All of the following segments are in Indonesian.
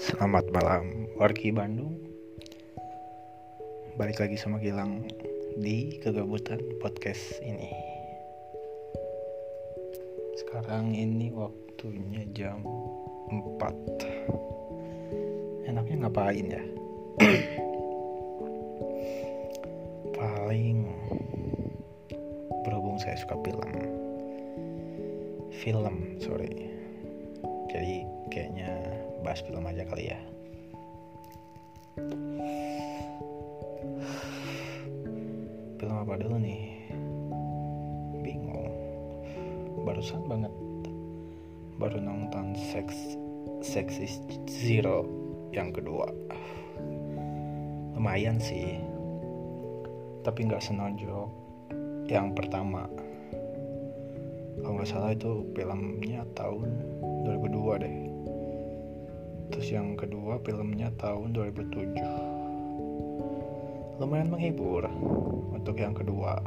Selamat malam wargi Bandung. Balik lagi sama Gilang di kegabutan podcast ini. Sekarang ini waktunya jam 4 Enaknya ngapain ya? Paling berhubung saya suka film. Film, sorry. Jadi kayaknya bahas film aja kali ya. Film apa dulu nih? Bingung. Barusan banget. Baru nonton Sex Sex is Zero yang kedua. Lumayan sih. Tapi nggak senonjok yang pertama. Kalau nggak salah itu filmnya tahun 2002 deh terus yang kedua filmnya tahun 2007 lumayan menghibur untuk yang kedua.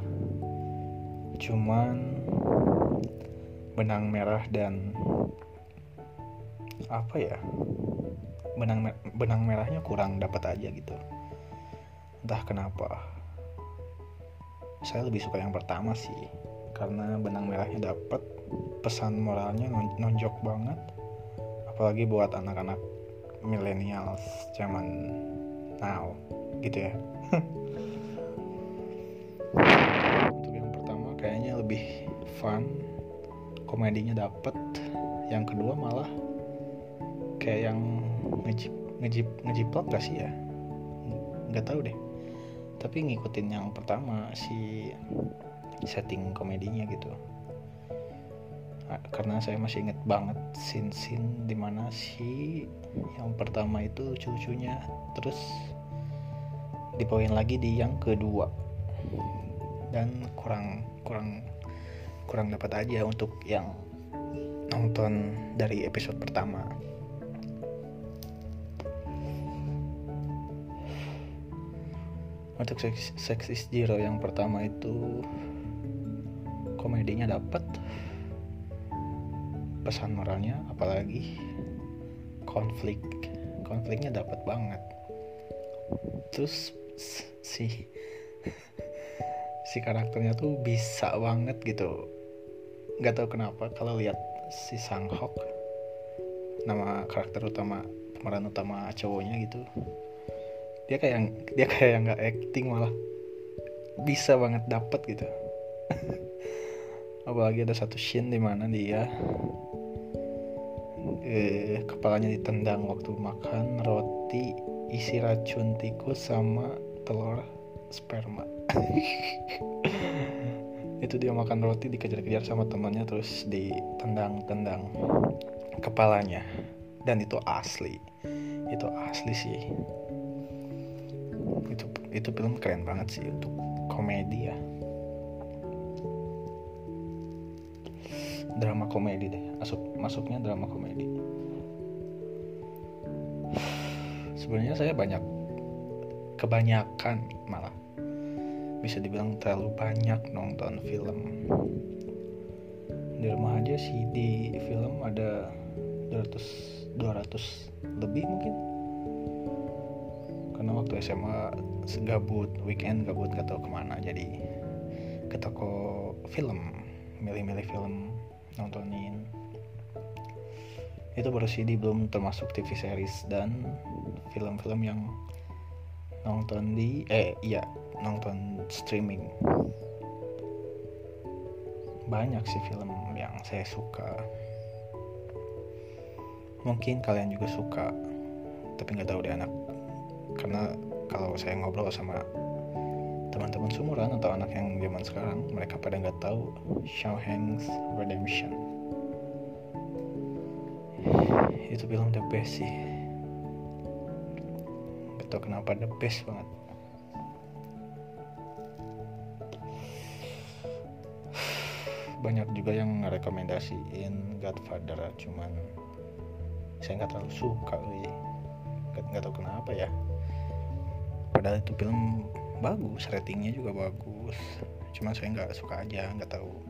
Cuman benang merah dan apa ya benang benang merahnya kurang dapat aja gitu. Entah kenapa. Saya lebih suka yang pertama sih karena benang merahnya dapat pesan moralnya nonjok banget. Apalagi buat anak-anak milenial zaman now gitu ya. Untuk yang pertama kayaknya lebih fun komedinya dapet. Yang kedua malah kayak yang ngejip ngejip ngejiplak gak sih ya? Nggak tahu deh. Tapi ngikutin yang pertama si setting komedinya gitu karena saya masih inget banget scene-scene di mana si yang pertama itu cucunya terus dipoin lagi di yang kedua. Dan kurang kurang kurang dapat aja untuk yang nonton dari episode pertama. Untuk Sexis Zero yang pertama itu komedinya dapat pesan moralnya apalagi konflik. Konfliknya dapat banget. Terus si si karakternya tuh bisa banget gitu. Nggak tahu kenapa kalau lihat si Sang Hok nama karakter utama pemeran utama cowoknya gitu dia kayak dia kayak nggak acting malah. Bisa banget dapat gitu apalagi ada satu scene di mana dia eh, kepalanya ditendang waktu makan roti isi racun tikus sama telur sperma. Itu dia makan roti dikejar-kejar sama temannya terus ditendang-tendang kepalanya. Dan itu asli. Itu asli sih. Itu itu film keren banget sih untuk komedi ya drama komedi deh. Masuk masuknya drama komedi. Sebenarnya saya banyak kebanyakan malah. Bisa dibilang terlalu banyak nonton film. Di rumah aja sih di film ada 200 200 lebih mungkin. Karena waktu SMA segabut weekend gabut gak tau ke mana jadi ke toko film milih-milih film nontonin. Itu baru CD belum termasuk TV series dan film-film yang nonton di eh iya nonton streaming. Banyak sih film yang saya suka. Mungkin kalian juga suka tapi nggak tahu deh anak. Karena kalau saya ngobrol sama teman-teman sumuran atau anak yang zaman sekarang mereka pada nggak tahu Shawshank Redemption. Itu film the best sih. Gak tau kenapa the best banget. Banyak juga yang rekomendasiin Godfather cuman saya nggak terlalu suka nggak tahu kenapa ya. Padahal itu film bagus ratingnya juga bagus. Cuma saya nggak suka aja nggak tahu.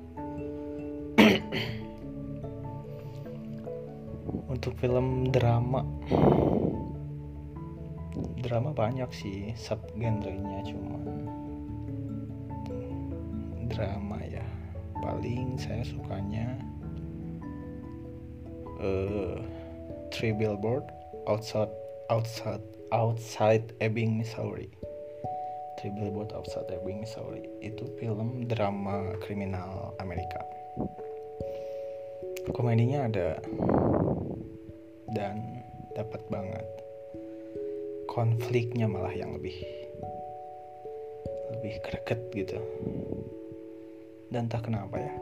Untuk film drama. Drama banyak sih sub genrenya cuman. Drama ya paling saya sukanya uh, Three Billboard Outside Outside Outside Ebbing Missouri Three Billboard Outside Ebbing Missouri itu film drama kriminal Amerika. Komedinya ada dan dapat banget. Konfliknya malah yang lebih lebih greget gitu. Dan tak kenapa ya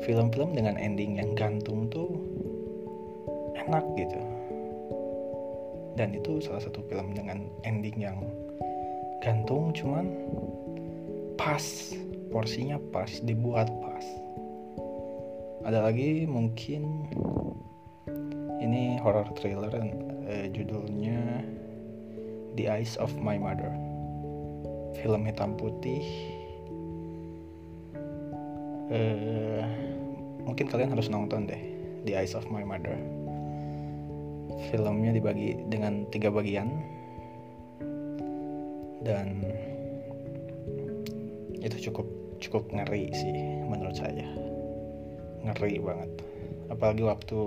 film-film dengan ending yang gantung tuh enak gitu. Dan itu salah satu film dengan ending yang gantung cuman pas. Porsinya pas dibuat pas. Ada lagi mungkin ini horror thriller eh, judulnya The Eyes of My Mother. Film hitam putih. Uh, mungkin kalian harus nonton deh The Eyes of My Mother. Filmnya dibagi dengan tiga bagian dan itu cukup cukup ngeri sih menurut saya. Ngeri banget. Apalagi waktu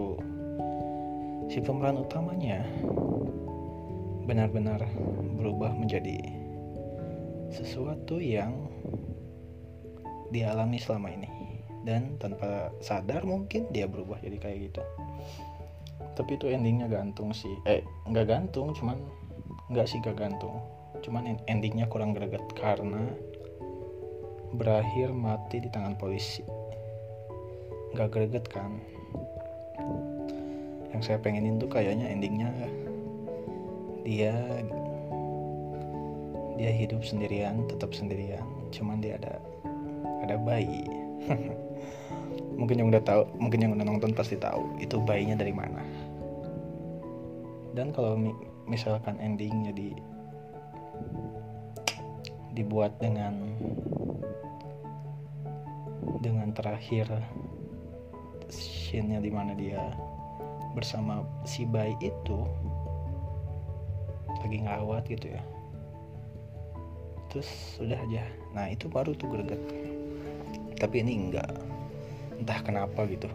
si pemeran utamanya benar-benar berubah menjadi sesuatu yang dialami selama ini. Dan tanpa sadar mungkin dia berubah jadi kayak gitu. Tapi itu endingnya gantung sih. Eh nggak gantung cuman nggak sih gak gantung cuman endingnya kurang greget karena berakhir mati di tangan polisi. Nggak greget kan? Yang saya pengenin tuh kayaknya endingnya dia dia hidup sendirian tetap sendirian cuman dia ada ada bayi. Mungkin yang udah tahu mungkin yang udah nonton pasti tahu itu bayinya dari mana. Dan kalau misalkan endingnya di dibuat dengan dengan terakhir scene-nya di mana dia bersama si bayi itu lagi ngawat gitu ya. Terus sudah aja. Nah itu baru tuh greget. Tapi ini enggak. Entah kenapa gitu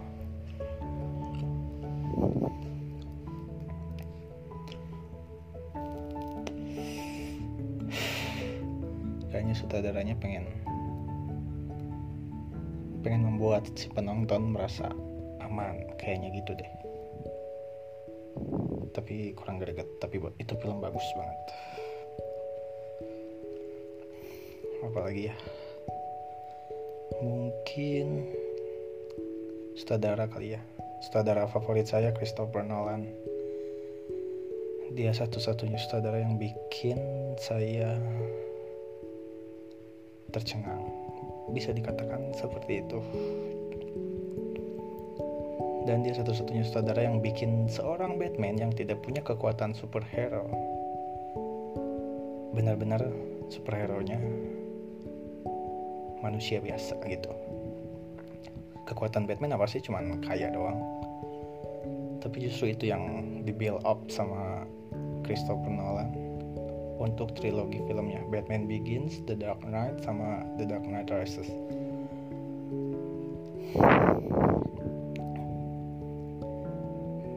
sutradaranya pengen pengen membuat si penonton merasa aman kayaknya gitu deh. Tapi kurang greget tapi itu film bagus banget. Apalagi ya? Mungkin sutradara kali ya. Sutradara favorit saya Christopher Nolan. Dia satu-satunya sutradara yang bikin saya tercengang. Bisa dikatakan seperti itu. Dan dia satu-satunya sutradara yang bikin seorang Batman yang tidak punya kekuatan superhero. Benar-benar superhero-nya manusia biasa gitu. Kekuatan Batman apa sih? Cuman kaya doang. Tapi justru itu yang di build up sama Christopher Nolan untuk trilogi filmnya. Batman Begins, The Dark Knight sama The Dark Knight Rises.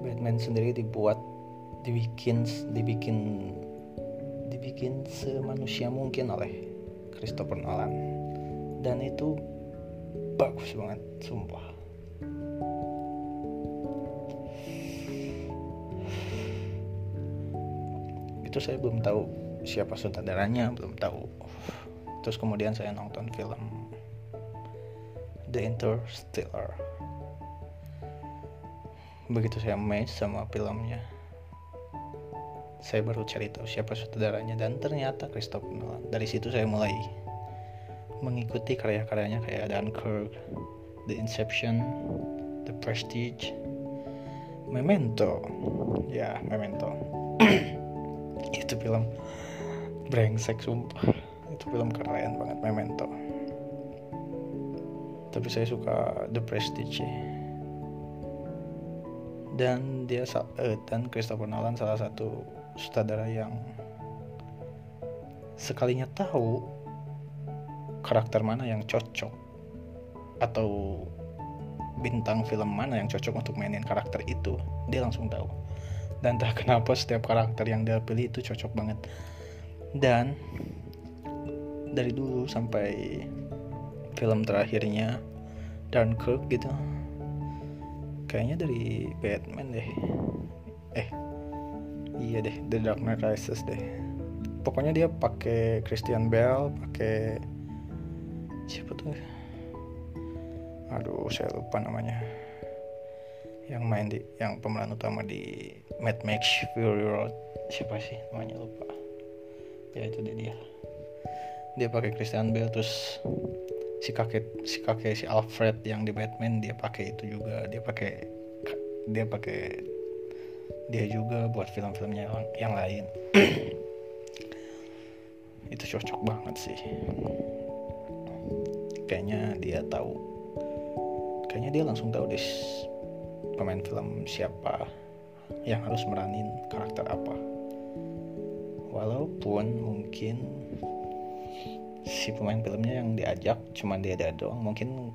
Batman sendiri dibuat dibikin dibikin dibikin semanusia mungkin oleh Christopher Nolan. Dan itu bagus banget sumpah. Itu saya belum tahu siapa sutradaranya belum tahu. Terus kemudian saya nonton film The Interstellar. Begitu saya amazed sama filmnya saya baru cari tahu siapa sutradaranya dan ternyata Christopher Nolan. Dari situ saya mulai mengikuti karya-karyanya kayak Dunkirk, The Inception, The Prestige, Memento, ya Memento. itu film brengsek sumpah, itu film keren banget Memento. Tapi saya suka The Prestige. dan dia uh, dan Christopher Nolan salah satu sutradara yang sekalinya tahu karakter mana yang cocok atau bintang film mana yang cocok untuk mainin karakter itu dia langsung tahu dan entah kenapa setiap karakter yang dia pilih itu cocok banget dan dari dulu sampai film terakhirnya Dunkirk gitu kayaknya dari Batman deh. Eh iya deh The Dark Knight Rises deh. Pokoknya dia pakai Christian Bale pakai siapa tuh? Aduh saya lupa namanya. Yang main di yang pemeran utama di Mad Max Fury Road. Siapa sih? Namanya lupa ya itu dia dia. Pakai Christian Bale terus si kakek si kakek si Alfred yang di Batman dia pakai itu juga. Dia pakai dia pakai dia juga buat film-filmnya yang, yang lain. Itu cocok banget sih. Kayaknya dia tahu. Kayaknya dia langsung tahu deh pemain film siapa yang harus meranin karakter apa walaupun mungkin si pemain filmnya yang diajak cuma dia ada doang mungkin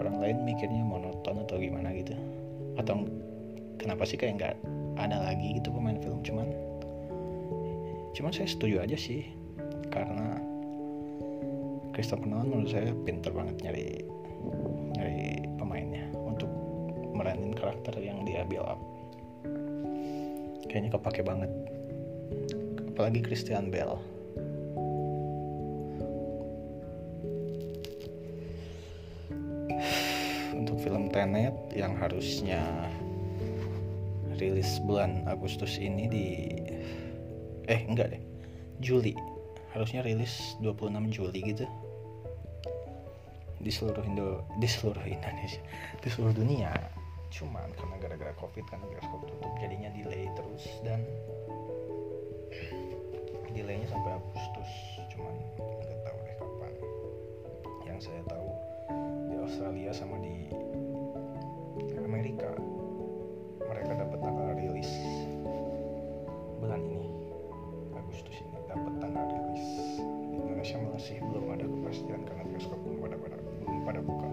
orang lain mikirnya monoton atau gimana gitu. Atau kenapa sih kayak nggak ada lagi gitu pemain film? Cuman cuman saya setuju aja sih. Karena Christopher Nolan menurut saya pinter banget nyari nyari pemainnya untuk meranin karakter yang dia build up. Kayaknya kepake banget apalagi Christian Bale. Film Tenet yang harusnya rilis bulan Agustus ini di eh enggak deh Juli. Harusnya rilis 26 Juli gitu. Di seluruh Indo di seluruh Indonesia di seluruh dunia. Cuman karena gara-gara covid kan bioskop tutup jadinya delay terus dan delaynya sampai Agustus cuman nggak tahu deh kapan. Yang saya tahu di Australia sama di Amerika mereka dapat tanggal rilis bulan ini Agustus ini dapat tanggal rilis. Di Indonesia masih belum ada kepastian karena bioskop belum pada, pada belum pada buka.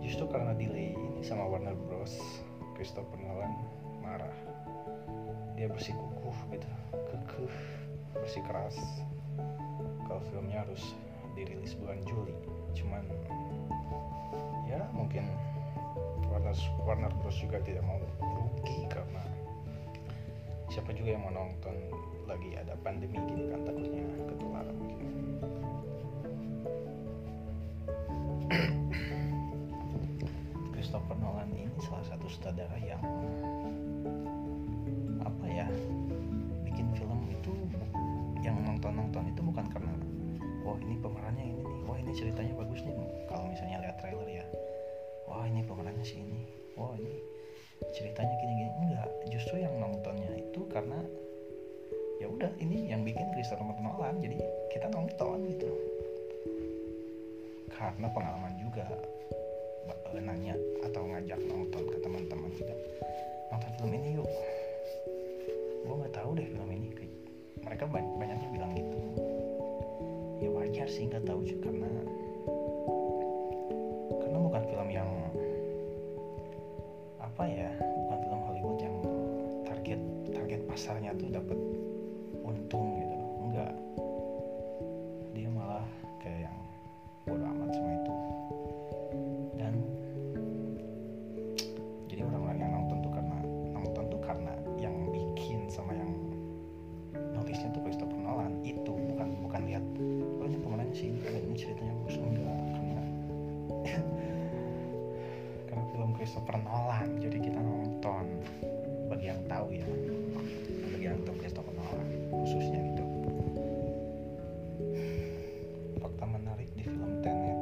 Justru karena delay ini sama Warner Bros Christopher Nolan marah. Dia bersikukuh gitu kekeh bersikeras kalau filmnya harus dirilis bulan Juli. Cuman ya mungkin Warner Warner Bros. juga tidak mau rugi karena siapa juga yang mau nonton lagi ada pandemi gini kan takutnya ketularan Christopher Nolan ini salah satu sutradara yang nonton itu bukan karena wah ini pemerannya ini nih wah ini ceritanya bagus nih. Kalau misalnya lihat trailer ya wah ini pemerannya si ini wah ini ceritanya gini-gini enggak justru yang nontonnya itu karena ya udah ini yang bikin Christopher Nolan jadi kita nonton gitu. Karena pengalaman juga nanya atau ngajak nonton ke teman-teman juga nonton film ini yuk. Gue nggak tahu deh film ini mereka banyak banyaknya bilang gitu. Ya wajar sih nggak tahu karena apa ya bukan film Hollywood yang target target pasarnya tuh dapat untung Christopher Nolan jadi kita nonton. Bagi yang tahu ya. Bagi yang tahu Christopher Nolan khususnya gitu. Fakta menarik di film Tenet.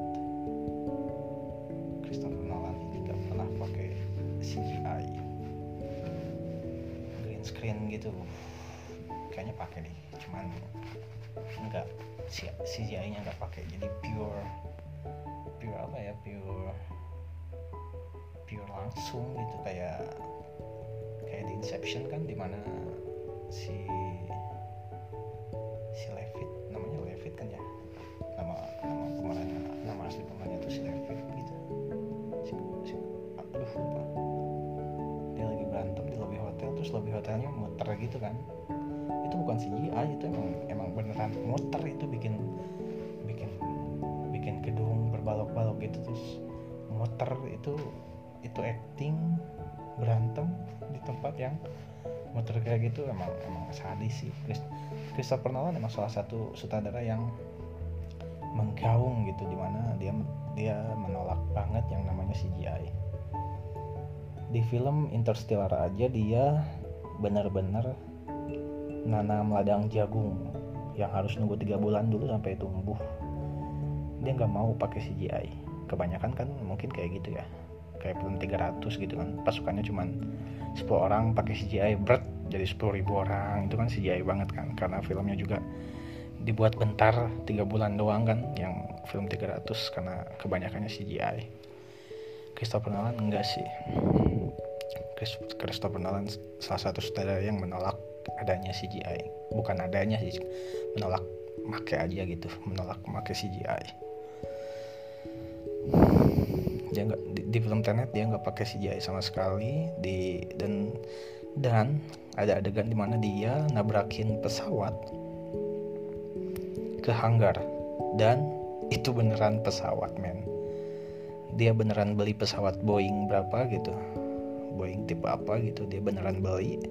Christopher Nolan ini gak pernah pakai CGI green screen gitu. Kayaknya pakai nih cuman enggak CGI nya nggak pakai. Jadi pure pure apa ya? Pure pure langsung gitu kayak kayak di Inception kan di mana si si Levit namanya Levit kan ya? Nama nama pemerannya nama asli pemerannya itu si Levit gitu. Si, si aduh lupa. Dia lagi berantem di lobby hotel terus lobby hotelnya muter gitu kan. Itu bukan CGI itu emang emang beneran muter itu bikin bikin bikin gedung berbalok-balok gitu terus muter itu itu acting berantem di tempat yang muter kayak gitu emang emang sadis sih. Chris, Christopher Nolan emang salah satu sutradara yang menggaung gitu di mana dia dia menolak banget yang namanya CGI di film Interstellar aja dia benar-benar nanam ladang jagung yang harus nunggu tiga bulan dulu sampai tumbuh. Dia nggak mau pakai CGI kebanyakan kan mungkin kayak gitu ya. Kayak film 300 gitu kan. Pasukannya cuma 10 orang pakai CGI berat jadi 10 ribu orang. Itu kan CGI banget kan karena filmnya juga dibuat bentar tiga bulan doang kan yang film 300 karena kebanyakannya CGI Christopher Nolan enggak sih. Christopher Nolan salah satu sutradara yang menolak adanya CGI bukan adanya sih menolak make aja gitu menolak make CGI dia nggak di, di film Tenet dia nggak pakai CGI sama sekali. Di dan dan ada adegan di mana dia nabrakin pesawat ke hanggar. Dan itu beneran pesawat men. Dia beneran beli pesawat Boeing berapa gitu. Boeing tipe apa gitu dia beneran beli.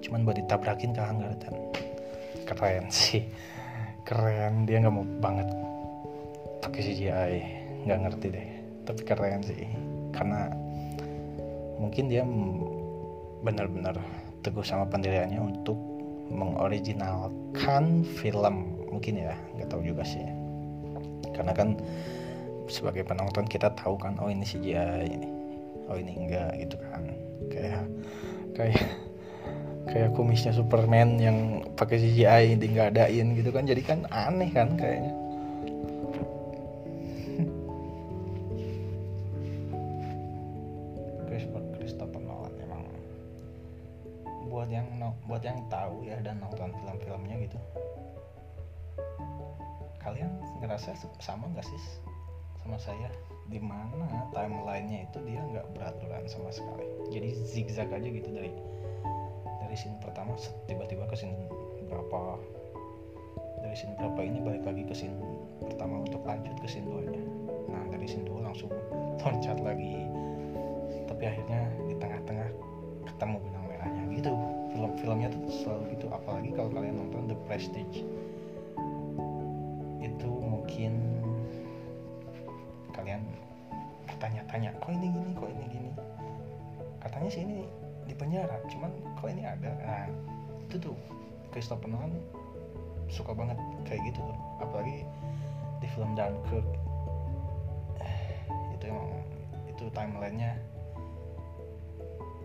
Cuman buat ditabrakin ke hanggar dan. Keren sih. Keren. Dia nggak mau banget pakai CGI nggak ngerti deh. Tapi keren sih. Karena mungkin dia benar-benar teguh sama pendiriannya untuk mengoriginalkan film. Mungkin ya nggak tahu juga sih. Karena kan sebagai penonton kita tahu kan oh ini CGI oh ini enggak gitu kan. Kayak kayak kayak kumisnya Superman yang pakai CGI di nggak adain gitu kan. Jadi kan aneh kan kayaknya ya dan nonton film-filmnya gitu. Kalian ngerasa sama nggak sih sama saya? Di mana timelinenya itu dia nggak beraturan sama sekali. Jadi zigzag aja gitu dari dari scene pertama tiba-tiba ke scene berapa. Dari scene berapa ini balik lagi ke scene pertama untuk lanjut ke scene 2 nya nah dari scene 2 langsung loncat lagi. Tapi akhirnya di tengah-tengah ketemu benang merahnya gitu. Film-filmnya tuh selalu gitu apalagi kalau kalian nonton The Prestige. Itu mungkin kalian bertanya-tanya kok ini gini? Kok ini gini? Katanya sih ini di penjara cuman kok ini ada? Nah itu tuh Christopher Nolan suka banget kayak gitu tuh. Apalagi di film Dunkirk. Itu emang itu timelinenya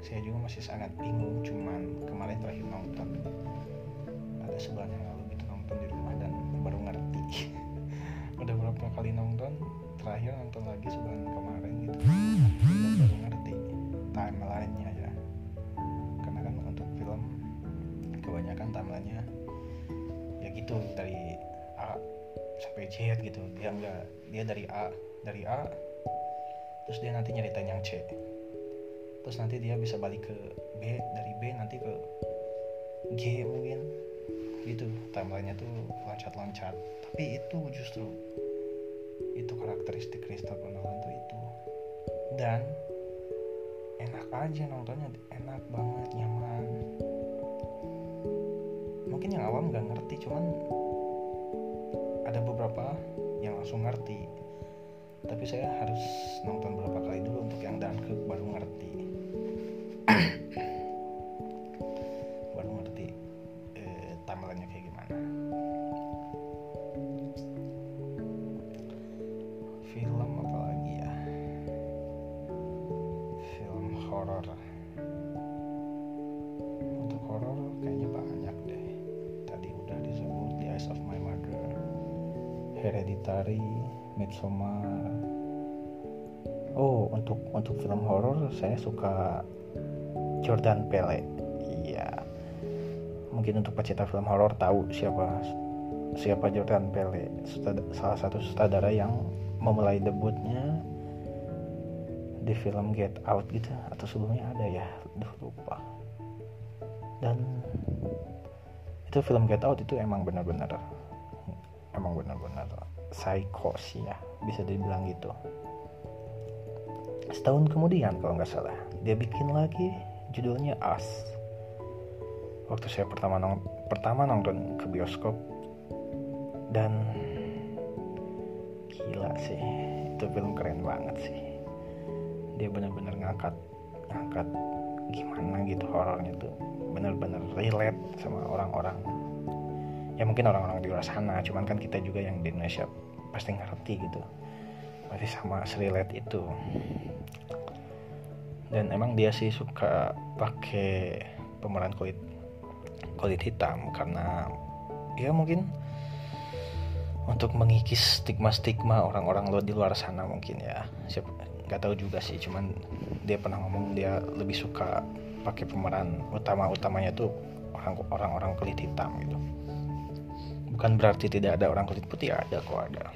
saya juga masih sangat bingung cuman kemarin terakhir nonton ada sebulan yang lalu gitu nonton di rumah dan baru ngerti. Udah berapa kali nonton terakhir nonton lagi sebulan kemarin gitu. Dan baru ngerti timelinenya ya karena kan untuk film kebanyakan timelinenya ya gitu dari A sampai Z gitu. Dia enggak dia dari A dari A terus dia nanti nyeritain yang C terus nanti dia bisa balik ke B dari B nanti ke G mungkin. Gitu timelinenya tuh loncat-loncat. Tapi itu justru itu karakteristik Christopher Nolan tuh itu. Dan enak aja nontonnya enak banget nyaman. Mungkin yang awam nggak ngerti cuman ada beberapa yang langsung ngerti tapi saya harus nonton beberapa kali dulu untuk yang Dunkirk baru ngerti untuk film horor saya suka Jordan Pele iya. Mungkin untuk pecinta film horor tahu siapa siapa Jordan Pele salah satu sutradara yang memulai debutnya di film Get Out gitu atau sebelumnya ada ya Duh, lupa. Dan itu film Get Out itu emang benar-benar emang benar-benar psikos ya bisa dibilang gitu setahun kemudian kalau nggak salah. Dia bikin lagi judulnya Us. Waktu saya pertama nong pertama nonton ke bioskop. Dan gila sih. Itu film keren banget sih. Dia benar-benar ngangkat ngangkat gimana gitu horornya tuh. Benar-benar relate sama orang-orang. Ya mungkin orang-orang di luar sana cuman kan kita juga yang di Indonesia pasti ngerti gitu masih sama relate itu. Dan emang dia sih suka pakai pemeran kulit kulit hitam karena ya mungkin untuk mengikis stigma-stigma orang-orang lo di luar sana mungkin ya. Siapa nggak tahu juga sih cuman dia pernah ngomong dia lebih suka pakai pemeran utama utamanya tuh orang orang-orang kulit hitam gitu. Bukan berarti tidak ada orang kulit putih ada kok ada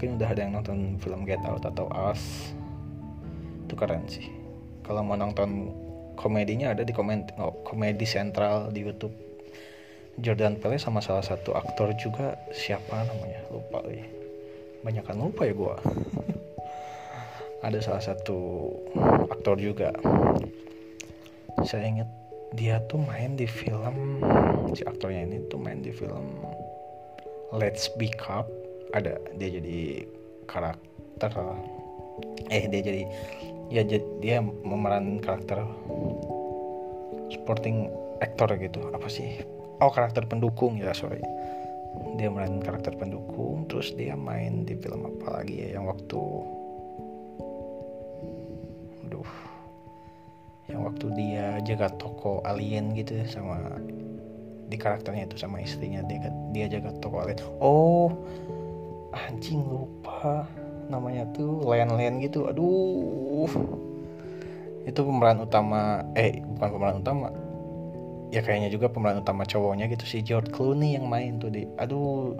mungkin udah ada yang nonton film Get Out atau Us. Itu keren sih. Kalau mau nonton komedinya ada di komen oh, komedi sentral di YouTube. Jordan Pele sama salah satu aktor juga siapa namanya? Lupa ya banyak kan lupa ya gue ada salah satu aktor juga. Saya ingat dia tuh main di film si aktornya ini tuh main di film Let's Be Cup ada dia jadi karakter. Eh dia jadi ya dia memeran karakter supporting actor gitu. Apa sih? Oh karakter pendukung ya sorry. Dia main karakter pendukung terus dia main di film apa lagi ya yang waktu aduh yang waktu dia jaga toko alien gitu ya, sama di karakternya itu sama istrinya dia dia jaga toko alien. Oh anjing lupa namanya tuh Len-Len gitu. Aduh. Itu pemeran utama eh bukan pemeran utama. Ya kayaknya juga pemeran utama cowoknya gitu si George Clooney yang main tuh di. Aduh.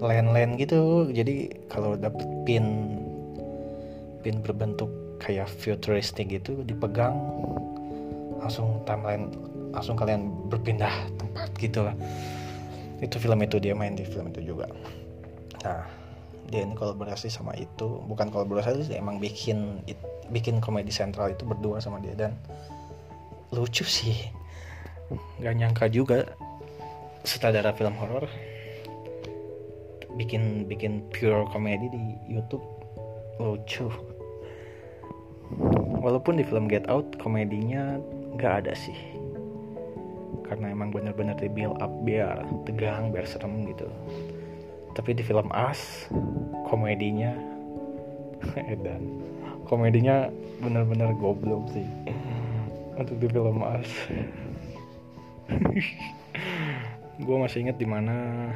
Len-len gitu. Jadi kalau dapet pin pin berbentuk kayak futuristik gitu dipegang langsung timeline langsung kalian berpindah tempat gitu lah. Itu film itu dia main di film itu juga nah dia ini kolaborasi sama itu. Bukan kolaborasi sih emang bikin bikin komedi sentral itu berdua sama dia. Dan lucu sih. Nggak nyangka juga sutradara film horor bikin bikin pure komedi di YouTube. Lucu. Walaupun di film Get Out komedinya nggak ada sih. Karena emang bener-bener di build up biar tegang biar serem gitu tapi di film As komedinya dan komedinya bener-bener goblok sih. Untuk di film As gue masih inget di mana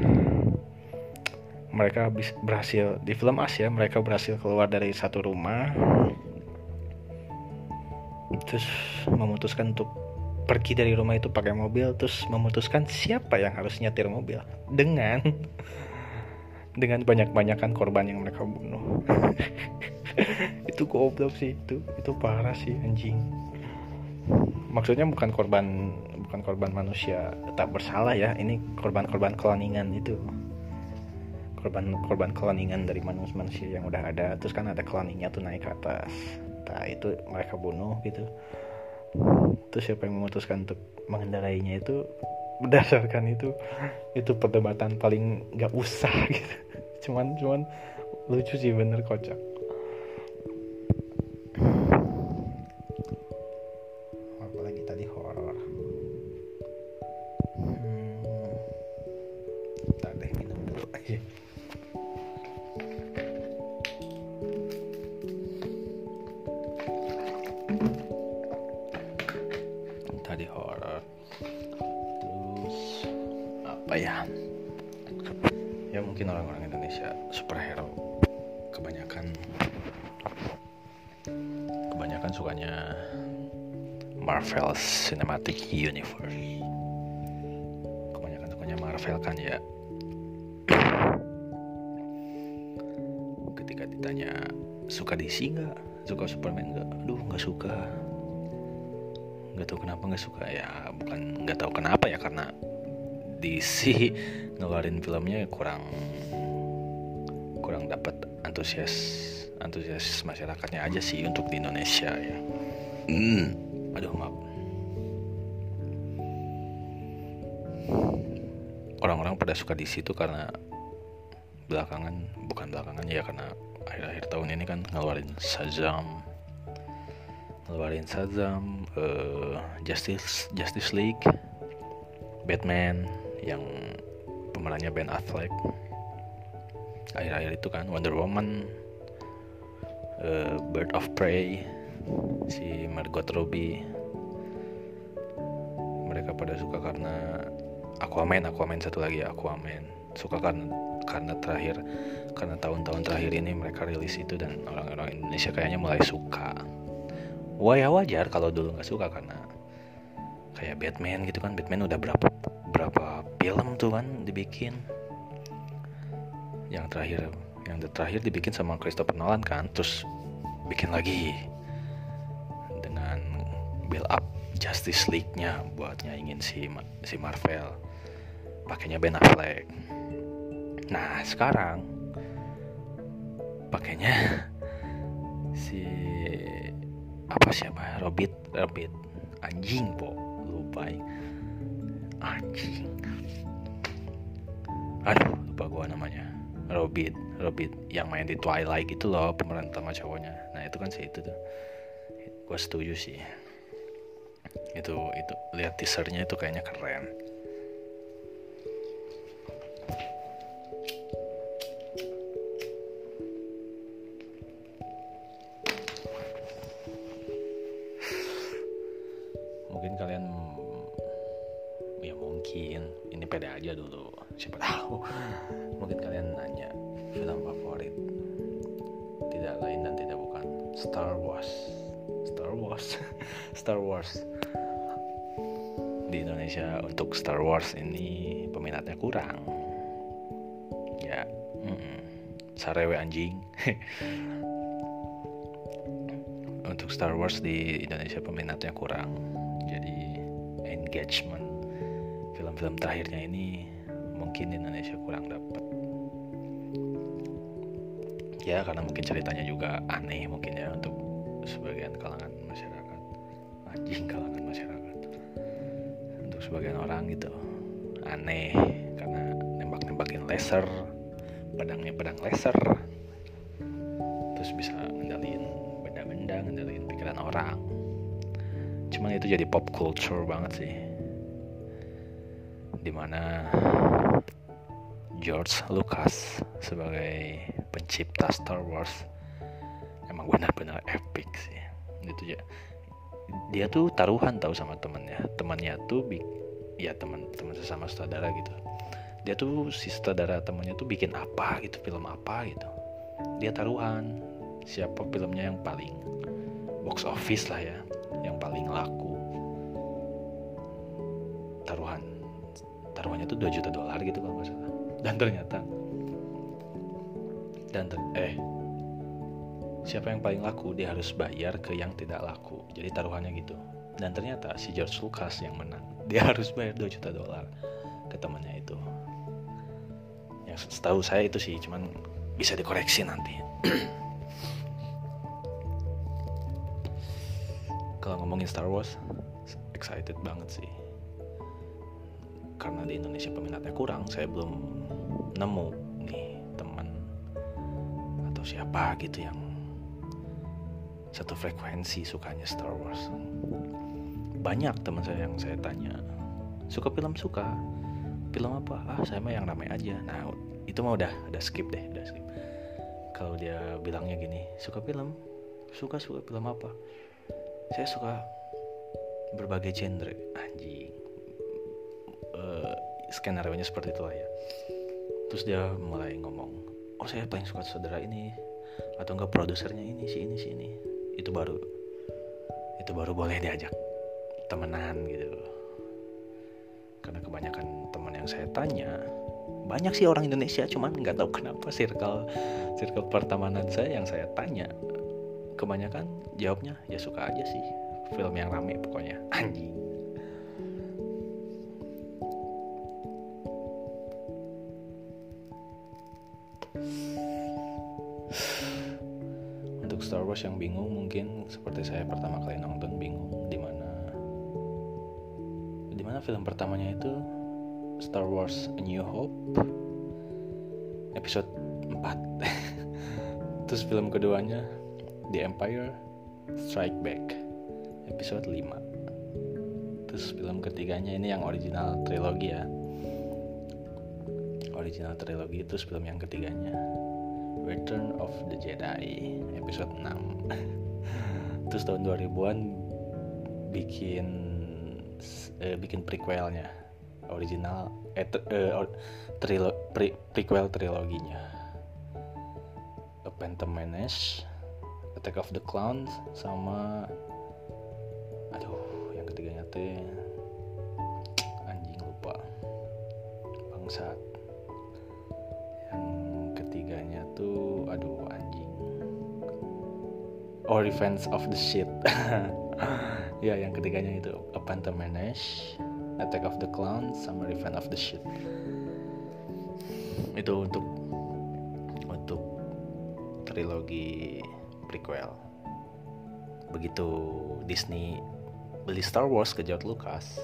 mereka berhasil di film Asia mereka berhasil keluar dari satu rumah terus memutuskan untuk pergi dari rumah itu pakai mobil terus memutuskan siapa yang harus nyetir mobil? Dengan dengan banyak-banyakan korban yang mereka bunuh. Itu goblok sih itu itu parah sih anjing. Maksudnya bukan korban bukan korban manusia tak bersalah ya ini korban-korban kloningan itu. Korban korban kloningan dari manusia manusia yang udah ada terus kan ada kloningnya tuh naik ke atas. Nah itu mereka bunuh gitu. Terus siapa yang memutuskan untuk mengendarainya itu berdasarkan itu itu perdebatan paling nggak usah gitu. Cuman cuman lucu sih bener kocak ketika ditanya suka DC nggak? Suka Superman nggak? Aduh nggak suka. Nggak tahu kenapa nggak suka. Ya bukan nggak tahu kenapa ya karena DC ngeluarin filmnya kurang kurang dapat antusias antusias masyarakatnya aja sih untuk di Indonesia ya. Hmm. aduh maaf. Orang-orang pada suka di situ karena belakangan bukan belakangan ya karena tahun ini kan ngeluarin Shazam. Ngeluarin Shazam uh, Justice Justice League Batman yang pemerannya Ben Affleck. Akhir-akhir itu kan Wonder Woman uh, Bird of Prey si Margot Robbie. Mereka pada suka karena Aquaman Aquaman satu lagi Aquaman. Suka karena karena terakhir karena tahun-tahun terakhir ini mereka rilis itu dan orang-orang Indonesia kayaknya mulai suka. Wah ya wajar kalau dulu nggak suka karena kayak Batman gitu kan. Batman udah berapa berapa film tuh kan dibikin. Yang terakhir yang terakhir dibikin sama Christopher Nolan kan. Terus bikin lagi dengan build up Justice League-nya buat nyaingin si si Marvel. Pakainya Ben Affleck. Nah sekarang pakainya. Si apa siapa? Robit Robit. Anjing po. Lupa anjing. Aduh lupa gua namanya. Robit Robit. Yang main di Twilight gitu loh pemeran utama cowoknya. Nah itu kan sih itu tuh. Gue setuju sih. Itu itu. Lihat teasernya itu kayaknya keren di Indonesia untuk Star Wars ini peminatnya kurang. Ya mm, sarewe anjing. Untuk Star Wars di Indonesia peminatnya kurang. Jadi engagement. Film-film terakhirnya ini mungkin di Indonesia kurang dapat. Ya karena mungkin ceritanya juga aneh mungkin ya untuk sebagian kalangan masyarakat. Anjing kalangan sebagian orang gitu. Aneh karena nembak-nembakin laser pedangnya pedang laser. Terus bisa ngendalin benda-benda ngendalin pikiran orang. Cuman itu jadi pop culture banget sih. Di mana George Lucas sebagai pencipta Star Wars emang benar-benar epic sih. Itu ya. Dia tuh taruhan tahu sama temennya. Temannya tuh ya teman-teman sesama saudara gitu. Dia tuh si saudara temannya tuh bikin apa gitu film apa gitu. Dia taruhan siapa filmnya yang paling box office lah ya yang paling laku. Taruhan taruhannya tuh 2 juta dolar gitu kalau nggak salah. Dan ternyata dan ter eh siapa yang paling laku dia harus bayar ke yang tidak laku. Jadi taruhannya gitu. Dan ternyata si George Lucas yang menang dia harus bayar 2 juta dolar ke temannya itu. Yang setahu saya itu sih cuman bisa dikoreksi nanti. Kalau ngomongin Star Wars excited banget sih. Karena di Indonesia peminatnya kurang saya belum nemu nih teman atau siapa gitu yang satu frekuensi sukanya Star Wars banyak teman saya yang saya tanya suka film suka? Film apa? Ah saya mah yang ramai aja. Nah itu mah udah udah skip deh udah skip. Kalau dia bilangnya gini suka film? Suka suka film apa? Saya suka berbagai genre. Anjing. Uh, skenario nya seperti itu lah ya. Terus dia mulai ngomong oh saya paling suka saudara ini atau enggak produsernya ini si ini si ini. Itu baru itu baru boleh diajak temenan gitu. Karena kebanyakan teman yang saya tanya banyak sih orang Indonesia cuman nggak tahu kenapa circle circle pertemanan saya yang saya tanya kebanyakan jawabnya ya suka aja sih. Film yang rame pokoknya. Anjing Wars A New Hope. Episode 4 terus film keduanya The Empire Strike Back. Episode 5 terus film ketiganya ini yang original trilogi ya. Original trilogi terus film yang ketiganya. Return of the Jedi episode 6 terus tahun 2000-an bikin eh, bikin prequelnya original eh, eh trilo, pre, prequel triloginya. A Phantom Menace Attack of the Clowns sama aduh yang ketiganya teh anjing lupa. Bangsat. Yang ketiganya tuh aduh anjing. Oh Revenge of the Shit. Ya yang ketiganya itu A Phantom Menace Attack of the Clowns sama Revenge of the Shit. Itu untuk untuk trilogi prequel. Begitu Disney beli Star Wars ke George Lucas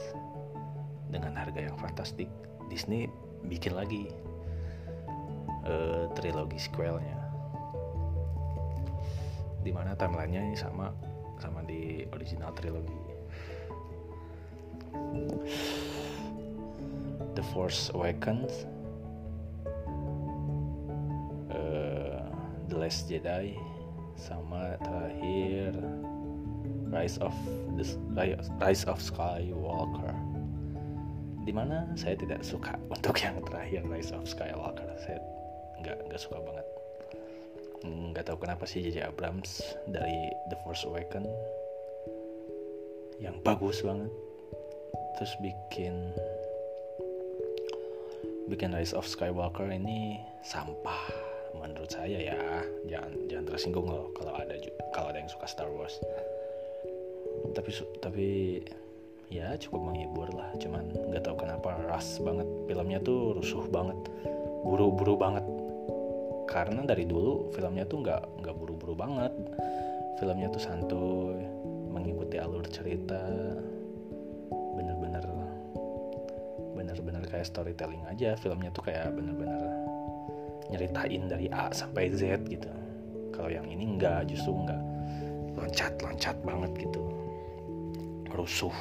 dengan harga yang fantastik Disney bikin lagi uh, trilogi sequelnya. Di mana timelinenya sama sama di original trilogi The Force Awakens uh, The Last Jedi sama terakhir Rise of the Rise of Skywalker. Di mana saya tidak suka untuk yang terakhir Rise of Skywalker. Saya nggak nggak suka banget. Nggak tahu kenapa sih JJ Abrams dari The Force Awakens yang bagus banget terus bikin bikin Rise of Skywalker ini sampah menurut saya ya. Jangan jangan tersinggung loh kalau ada kalau ada yang suka Star Wars. Tapi tapi ya cukup menghibur lah. Cuman nggak tahu kenapa ras banget. Filmnya tuh rusuh banget. Buru-buru banget. Karena dari dulu filmnya tuh nggak nggak buru-buru banget. Filmnya tuh santuy mengikuti alur cerita kayak storytelling aja. Filmnya tuh kayak bener-bener nyeritain dari A sampai Z gitu. Kalau yang ini enggak justru enggak. Loncat-loncat banget gitu. Rusuh.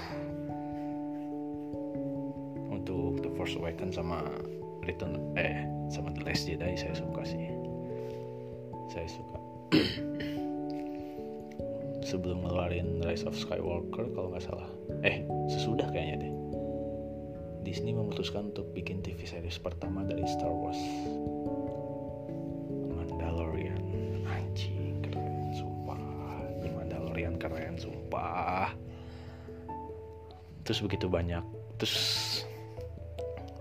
Untuk The Force Awakens sama Return eh sama The Last Jedi saya suka sih. Saya suka. Sebelum ngeluarin Rise of Skywalker kalau nggak salah. Eh sesudah kayaknya deh Disney memutuskan untuk bikin TV series pertama dari Star Wars. Mandalorian. Anjing keren sumpah. Ini Mandalorian keren sumpah. Terus begitu banyak terus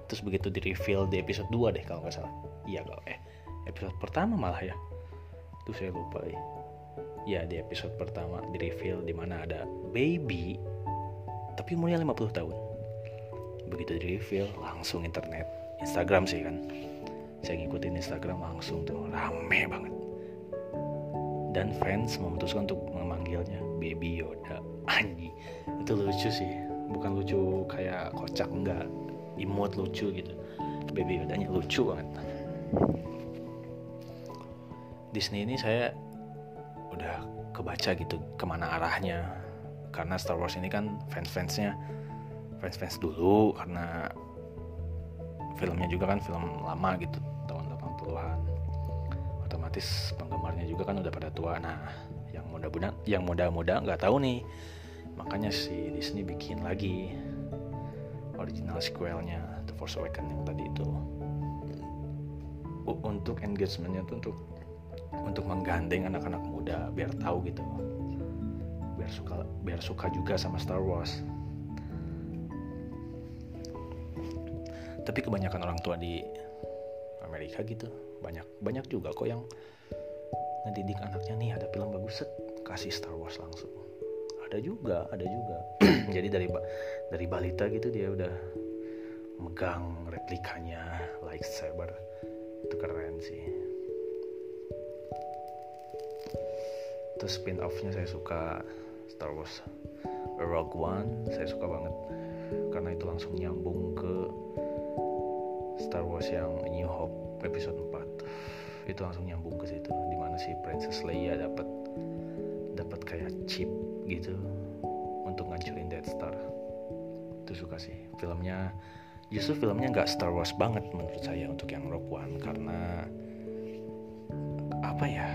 terus begitu di reveal di episode 2 deh kalau nggak salah. Iya kalau eh episode pertama malah ya. Tuh saya lupa ya ya di episode pertama di reveal di mana ada baby tapi umurnya 50 tahun begitu di reveal langsung internet. Instagram sih kan. Saya ngikutin Instagram langsung tuh rame banget. Dan fans memutuskan untuk memanggilnya Baby Yoda. Anji itu lucu sih. Bukan lucu kayak kocak enggak. Imut lucu gitu. Baby Yodanya lucu banget. Disney ini saya udah kebaca gitu ke mana arahnya. Karena Star Wars ini kan fans-fansnya fans-fans dulu karena filmnya juga kan film lama gitu tahun 80-an otomatis penggemarnya juga kan udah pada tua. Nah yang muda-muda yang muda-muda nggak tahu nih. Makanya si Disney bikin lagi original sequelnya The Force Awakens yang tadi itu. Untuk engagementnya tuh untuk untuk menggandeng anak-anak muda biar tahu gitu. Biar suka biar suka juga sama Star Wars tapi kebanyakan orang tua di Amerika gitu banyak banyak juga kok yang ngedidik anaknya nih ada film bagus. Set kasih Star Wars langsung. Ada juga ada juga. Jadi dari dari balita gitu dia udah megang replikanya lightsaber. Itu keren sih. Terus spin offnya saya suka Star Wars. Rogue One saya suka banget. Karena itu langsung nyambung ke Star Wars yang New Hope episode 4 itu langsung nyambung ke situ di mana si Princess Leia dapat dapat kayak chip gitu untuk ngancurin Death Star. Itu suka sih. Filmnya justru filmnya nggak Star Wars banget menurut saya untuk yang Rogue One karena apa ya?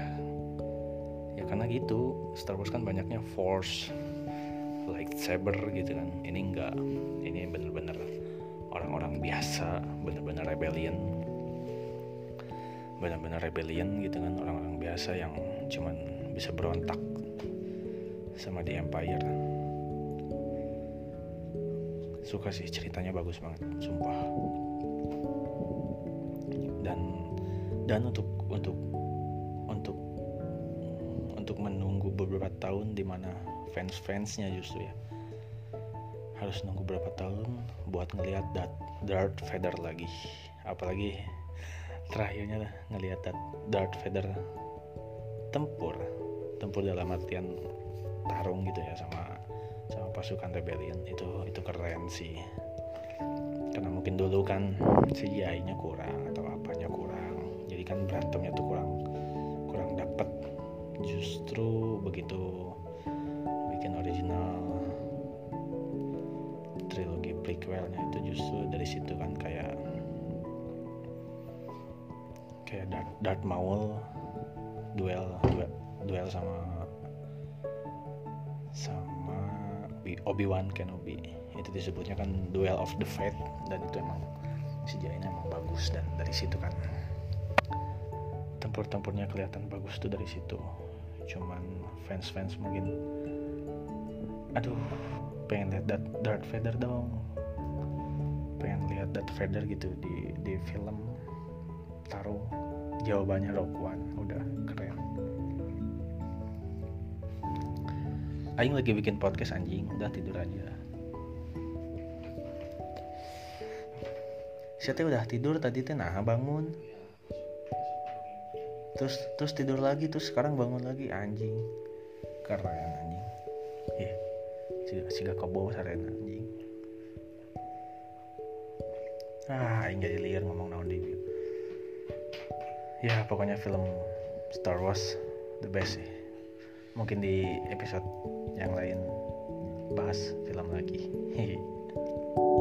Ya karena gitu Star Wars kan banyaknya Force lightsaber gitu kan. Ini enggak ini bener-bener orang-orang biasa bener-bener rebellion. Bener-bener rebellion gitu kan orang-orang biasa yang cuman bisa berontak sama di Empire. Suka sih ceritanya bagus banget sumpah. Dan dan untuk untuk untuk untuk menunggu beberapa tahun di mana fans fansnya justru ya harus nunggu berapa tahun buat ngelihat Darth Vader lagi. Apalagi terakhirnya ngelihat Darth Vader tempur. Tempur dalam artian tarung gitu ya sama sama pasukan rebellion. Itu itu keren sih. Karena mungkin dulu kan CGI-nya kurang atau apanya kurang. Jadi kan berantemnya tuh kurang kurang dapet. Justru begitu bikin original prequelnya itu justru dari situ kan kayak kayak Darth, Darth Maul duel duel, duel sama sama Obi-Wan Kenobi. Itu disebutnya kan Duel of the Fate dan itu emang sejarahnya emang bagus dan dari situ kan tempur-tempurnya kelihatan bagus tuh dari situ. Cuman fans-fans mungkin aduh pengen lihat Darth Vader dong Darth Vader gitu di di film tarung jawabannya Rogue One. Udah keren. Aing lagi bikin podcast anjing. Udah tidur aja. Siapa udah tidur tadi teh. Nah bangun. Terus terus tidur lagi terus sekarang bangun lagi anjing. Keren anjing. Eh si gak kebo sarena. anjing ah jadi liar ngomong naon di ya pokoknya film Star Wars the best sih. Mungkin di episode yang lain bahas film lagi. hehe